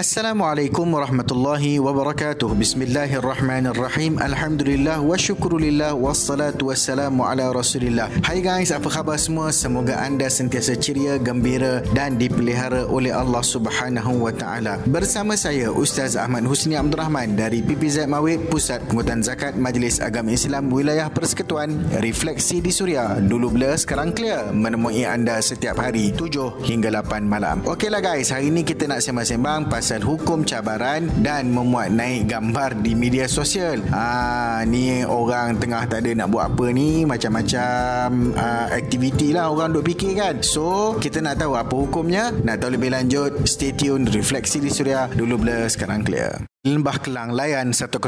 Assalamualaikum warahmatullahi wabarakatuh. Bismillahirrahmanirrahim. Alhamdulillah wa syukrulillah wassalatu wassalamu ala Rasulillah. Hai guys, apa khabar semua? Semoga anda sentiasa ceria, gembira dan dipelihara oleh Allah Subhanahu wa taala. Bersama saya Ustaz Ahmad Husni Abdul Rahman dari PPZ Mawid Pusat Pengutan Zakat Majlis Agama Islam Wilayah Persekutuan Refleksi di Suria. Dulu blur, sekarang clear. Menemui anda setiap hari 7 hingga 8 malam. Okeylah guys, hari ini kita nak sembang-sembang pasal hukum cabaran dan memuat naik gambar di media sosial. Ah ni orang tengah tak ada nak buat apa ni macam-macam uh, aktiviti lah orang duk fikir kan. So kita nak tahu apa hukumnya. Nak tahu lebih lanjut stay tune refleksi di Suria dulu blur sekarang clear. Lembah Kelang layan 105.3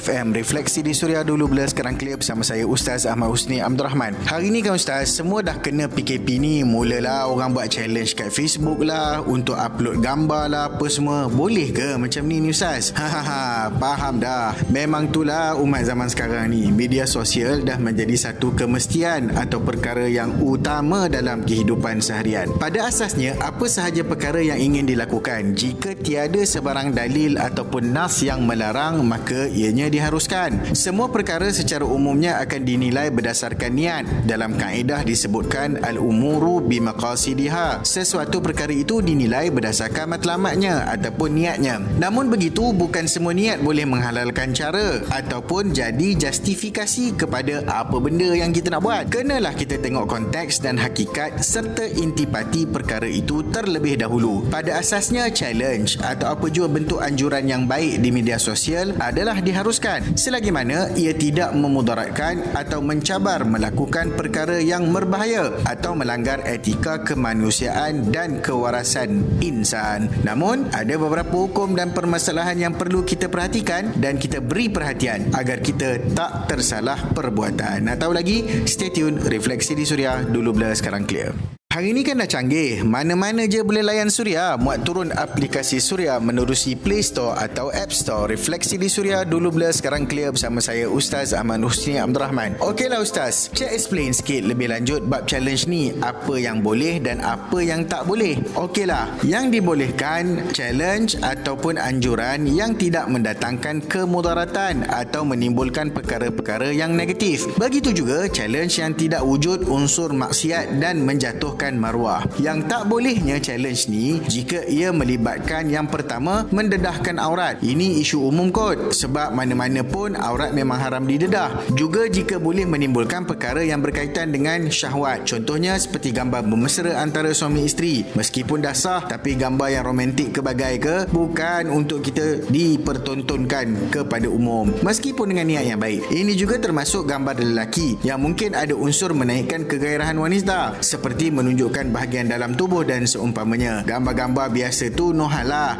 FM Refleksi di Suria dulu bila sekarang clear bersama saya Ustaz Ahmad Husni Abdul Rahman Hari ni kan Ustaz semua dah kena PKP ni. Mulalah orang buat challenge kat Facebook lah Untuk upload gambar lah apa semua. Boleh ke macam ni ni Ustaz? Hahaha faham dah. Memang tu lah umat zaman sekarang ni. Media sosial dah menjadi satu kemestian Atau perkara yang utama dalam kehidupan seharian. Pada asasnya apa sahaja perkara yang ingin dilakukan Jika tiada sebarang dalil ataupun nas yang melarang maka ianya diharuskan. Semua perkara secara umumnya akan dinilai berdasarkan niat. Dalam kaedah disebutkan al-umuru bimaqasidiha. Sesuatu perkara itu dinilai berdasarkan matlamatnya ataupun niatnya. Namun begitu bukan semua niat boleh menghalalkan cara ataupun jadi justifikasi kepada apa benda yang kita nak buat. Kenalah kita tengok konteks dan hakikat serta intipati perkara itu terlebih dahulu. Pada asasnya challenge atau apa jua bentuk bentuk anjuran yang baik di media sosial adalah diharuskan selagi mana ia tidak memudaratkan atau mencabar melakukan perkara yang berbahaya atau melanggar etika kemanusiaan dan kewarasan insan. Namun, ada beberapa hukum dan permasalahan yang perlu kita perhatikan dan kita beri perhatian agar kita tak tersalah perbuatan. Nak tahu lagi? Stay tune. Refleksi di Suria. Dulu bila sekarang clear. Hari ini kan dah canggih. Mana-mana je boleh layan Suria. Muat turun aplikasi Suria menerusi Play Store atau App Store. Refleksi di Suria dulu bila sekarang clear bersama saya Ustaz Ahmad Husni Abdul Rahman. Okeylah Ustaz. Cik explain sikit lebih lanjut bab challenge ni. Apa yang boleh dan apa yang tak boleh. Okeylah. Yang dibolehkan challenge ataupun anjuran yang tidak mendatangkan kemudaratan atau menimbulkan perkara-perkara yang negatif. Begitu juga challenge yang tidak wujud unsur maksiat dan menjatuhkan menjatuhkan maruah. Yang tak bolehnya challenge ni jika ia melibatkan yang pertama mendedahkan aurat. Ini isu umum kot sebab mana-mana pun aurat memang haram didedah. Juga jika boleh menimbulkan perkara yang berkaitan dengan syahwat. Contohnya seperti gambar bermesra antara suami isteri. Meskipun dah sah tapi gambar yang romantik kebagai ke bukan untuk kita dipertontonkan kepada umum. Meskipun dengan niat yang baik. Ini juga termasuk gambar lelaki yang mungkin ada unsur menaikkan kegairahan wanita seperti menunjukkan menunjukkan bahagian dalam tubuh dan seumpamanya. Gambar-gambar biasa tu no hal lah.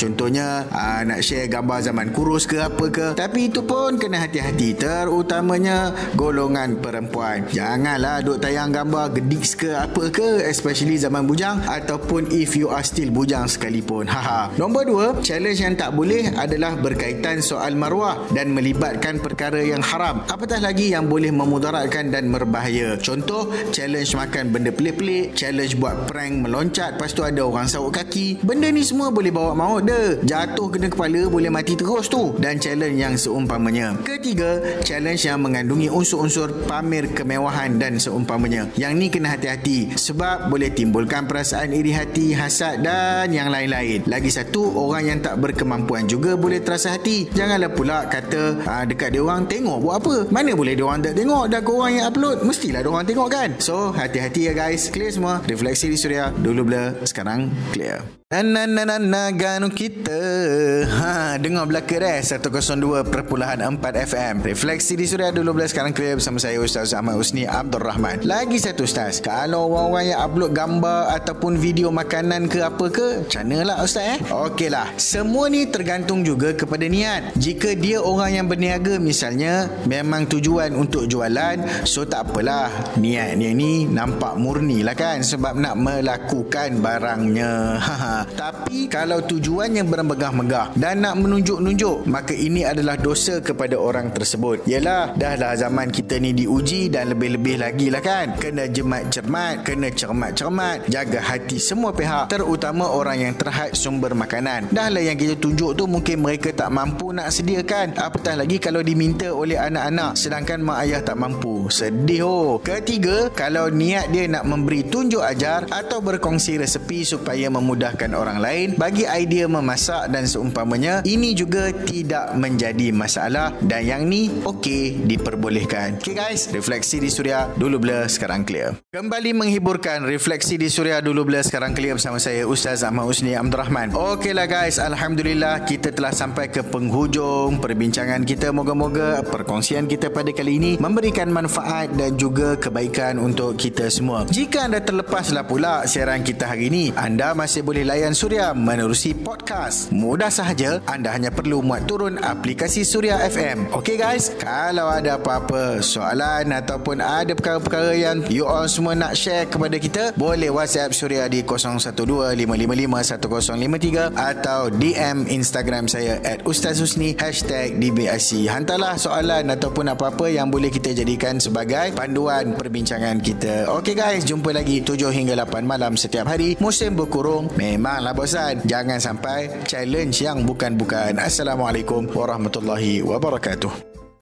Contohnya ha, nak share gambar zaman kurus ke apa ke. Tapi itu pun kena hati-hati. Terutamanya golongan perempuan. Janganlah duk tayang gambar gedik ke apa ke. Especially zaman bujang. Ataupun if you are still bujang sekalipun. Haha. Nombor dua, challenge yang tak boleh adalah berkaitan soal maruah dan melibatkan perkara yang haram. Apatah lagi yang boleh memudaratkan dan berbahaya. Contoh, challenge makan benda pelik-pelik pelik challenge buat prank meloncat lepas tu ada orang sawuk kaki. Benda ni semua boleh bawa maut dah jatuh kena kepala boleh mati terus tu. Dan challenge yang seumpamanya. Ketiga challenge yang mengandungi unsur-unsur pamer kemewahan dan seumpamanya. Yang ni kena hati-hati sebab boleh timbulkan perasaan iri hati hasad dan yang lain-lain. Lagi satu orang yang tak berkemampuan juga boleh terasa hati. Janganlah pula kata aa, dekat dia orang tengok buat apa? Mana boleh dia orang tak tengok? Dah korang yang upload mestilah dia orang tengok kan? So hati-hati ya guys clear semua. Refleksi di suria. Dulu blur sekarang clear na na na kita. Ha dengar belaka eh 102.4 FM refleksi di suria dulu blur sekarang clear bersama saya Ustaz Ahmad Usni Abdul Rahman lagi satu Ustaz. Kalau orang-orang yang upload gambar ataupun video makanan ke apa ke macam lah Ustaz eh? Okey lah semua ni tergantung juga kepada niat. Jika dia orang yang berniaga misalnya memang tujuan untuk jualan so tak apalah. Niat dia ni nampak murni lah kan sebab nak melakukan barangnya. Ha Tapi kalau tujuan yang bermegah-megah dan nak menunjuk-nunjuk, maka ini adalah dosa kepada orang tersebut. Yalah, dah lah zaman kita ni diuji dan lebih-lebih lagi lah kan. Kena jemat cermat, kena cermat-cermat, jaga hati semua pihak, terutama orang yang terhad sumber makanan. Dah lah yang kita tunjuk tu mungkin mereka tak mampu nak sediakan. Apatah lagi kalau diminta oleh anak-anak sedangkan mak ayah tak mampu. Sedih oh. Ketiga, kalau niat dia nak memberi tunjuk ajar atau berkongsi resepi supaya memudahkan orang lain, bagi idea memasak dan seumpamanya, ini juga tidak menjadi masalah dan yang ni okey diperbolehkan. Okay guys, refleksi di Suria dulu blur sekarang clear. Kembali menghiburkan refleksi di Suria dulu blur sekarang clear bersama saya Ustaz Ahmad Usni Abdul Rahman. Okeylah guys, alhamdulillah kita telah sampai ke penghujung perbincangan kita. Moga-moga perkongsian kita pada kali ini memberikan manfaat dan juga kebaikan untuk kita semua. Jika anda terlepaslah pula siaran kita hari ini, anda masih boleh layan Suria menerusi podcast. Mudah sahaja, anda hanya perlu muat turun aplikasi Suria FM. Okey guys, kalau ada apa-apa soalan ataupun ada perkara-perkara yang you all semua nak share kepada kita, boleh WhatsApp Suria di 0125551053 atau DM Instagram saya at Ustaz Husni hashtag DBIC. Hantarlah soalan ataupun apa-apa yang boleh kita jadikan sebagai panduan perbincangan kita. Okey guys, jumpa lagi 7 hingga 8 malam setiap hari. Musim berkurung, memanglah bosan. Jangan sampai challenge yang bukan-bukan. Assalamualaikum warahmatullahi wabarakatuh.